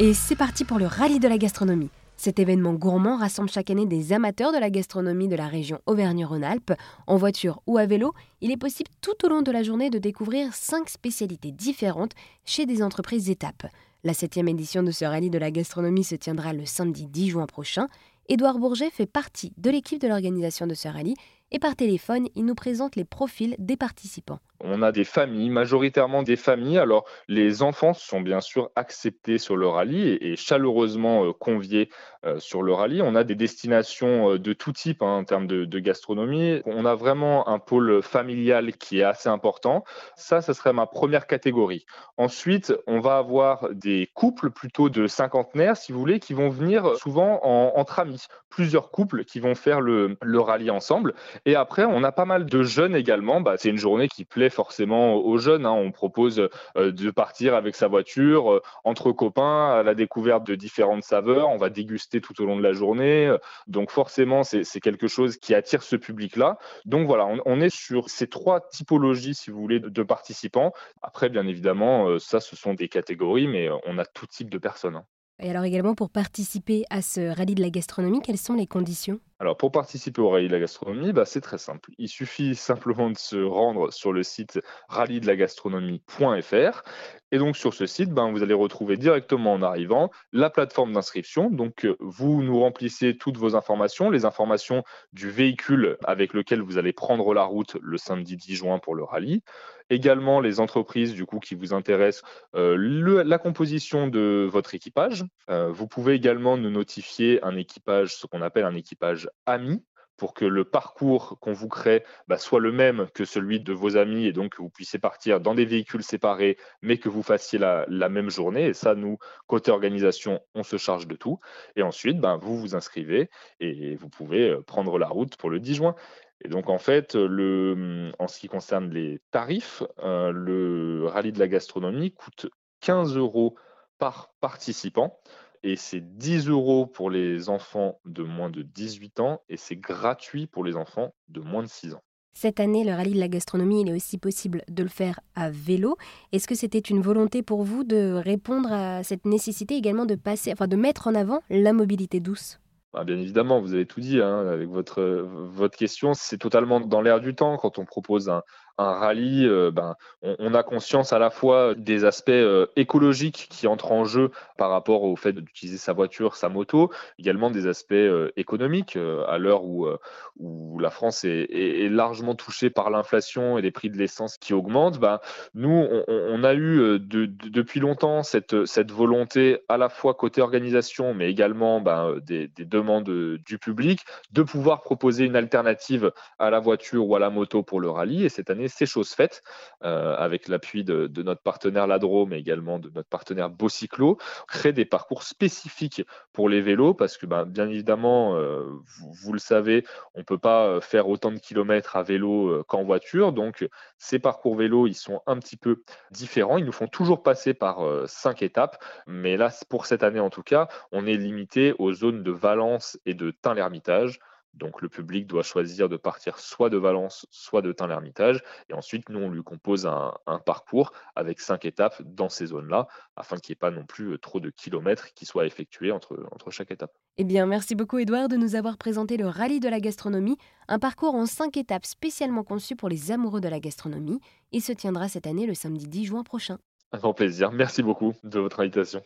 Et c'est parti pour le rallye de la gastronomie. Cet événement gourmand rassemble chaque année des amateurs de la gastronomie de la région Auvergne-Rhône-Alpes. En voiture ou à vélo, il est possible tout au long de la journée de découvrir cinq spécialités différentes chez des entreprises étapes. La septième édition de ce rallye de la gastronomie se tiendra le samedi 10 juin prochain. Édouard Bourget fait partie de l'équipe de l'organisation de ce rallye et par téléphone, il nous présente les profils des participants. On a des familles, majoritairement des familles. Alors, les enfants sont bien sûr acceptés sur le rallye et, chaleureusement euh, conviés euh, sur le rallye. On a des destinations euh, de tout type hein, en termes de, gastronomie. On a vraiment un pôle familial qui est assez important. Ça, ce serait ma première catégorie. Ensuite, on va avoir des couples plutôt de cinquantenaires, si vous voulez, qui vont venir souvent entre amis. Plusieurs couples qui vont faire le rallye ensemble. Et après, on a pas mal de jeunes également. Bah, c'est une journée qui plaît forcément aux jeunes. Hein. On propose euh, de partir avec sa voiture euh, entre copains à la découverte de différentes saveurs. On va déguster tout au long de la journée. Donc forcément, c'est quelque chose qui attire ce public-là. Donc voilà, on, est sur ces trois typologies, si vous voulez, de, participants. Après, bien évidemment, euh, ça, ce sont des catégories, mais on a tout type de personnes. Hein. Et alors également, pour participer à ce rallye de la gastronomie, quelles sont les conditions? Alors, pour participer au rallye de la gastronomie, bah, c'est très simple. Il suffit simplement de se rendre sur le site rallydelagastronomie.fr. Et donc, sur ce site, ben, vous allez retrouver directement en arrivant la plateforme d'inscription. Donc, vous nous remplissez toutes vos informations, les informations du véhicule avec lequel vous allez prendre la route le samedi 10 juin pour le rallye. Également, les entreprises du coup qui vous intéressent, euh, la composition de votre équipage. Euh, vous pouvez également nous notifier un équipage, ce qu'on appelle un équipage amis pour que le parcours qu'on vous crée bah, soit le même que celui de vos amis et donc que vous puissiez partir dans des véhicules séparés, mais que vous fassiez la, même journée. Et ça, nous, côté organisation, on se charge de tout. Et ensuite, bah, vous vous inscrivez et vous pouvez euh, prendre la route pour le 10 juin. Et donc, en fait, le, en ce qui concerne les tarifs, euh, le rallye de la gastronomie coûte 15 euros par participant et c'est 10 euros pour les enfants de moins de 18 ans et c'est gratuit pour les enfants de moins de 6 ans. Cette année, le rallye de la gastronomie, il est aussi possible de le faire à vélo. Est-ce que c'était une volonté pour vous de répondre à cette nécessité également de passer, enfin de mettre en avant la mobilité douce? Bah, bien évidemment, vous avez tout dit hein, avec votre, votre question. C'est totalement dans l'air du temps quand on propose un, un rallye, euh, ben, on, a conscience à la fois des aspects euh, écologiques qui entrent en jeu par rapport au fait d'utiliser sa voiture, sa moto, également des aspects euh, économiques à l'heure où, où la France est, largement touchée par l'inflation et les prix de l'essence qui augmentent. Ben, nous, on, a eu depuis longtemps cette, cette volonté à la fois côté organisation, mais également ben, des, des demandes du public de pouvoir proposer une alternative à la voiture ou à la moto pour le rallye. Et cette année, c'est chose faite euh, avec l'appui de, notre partenaire Ladro, mais également de notre partenaire Bocyclo, créer des parcours spécifiques pour les vélos parce que ben, bien évidemment, euh, vous, le savez, on ne peut pas euh, faire autant de kilomètres à vélo qu'en voiture. Donc ces parcours vélos, ils sont un petit peu différents. Ils nous font toujours passer par cinq étapes, mais là, pour cette année en tout cas, on est limité aux zones de Valence et de Tain-l'Hermitage. Donc le public doit choisir de partir soit de Valence, soit de Tain-l'Hermitage. Et ensuite, nous, on lui compose un, parcours avec cinq étapes dans ces zones-là, afin qu'il n'y ait pas non plus euh, trop de kilomètres qui soient effectués entre, entre chaque étape. Eh bien, merci beaucoup, Edouard, de nous avoir présenté le rallye de la gastronomie, un parcours en cinq étapes spécialement conçu pour les amoureux de la gastronomie. Il se tiendra cette année le samedi 10 juin prochain. Un grand plaisir. Merci beaucoup de votre invitation.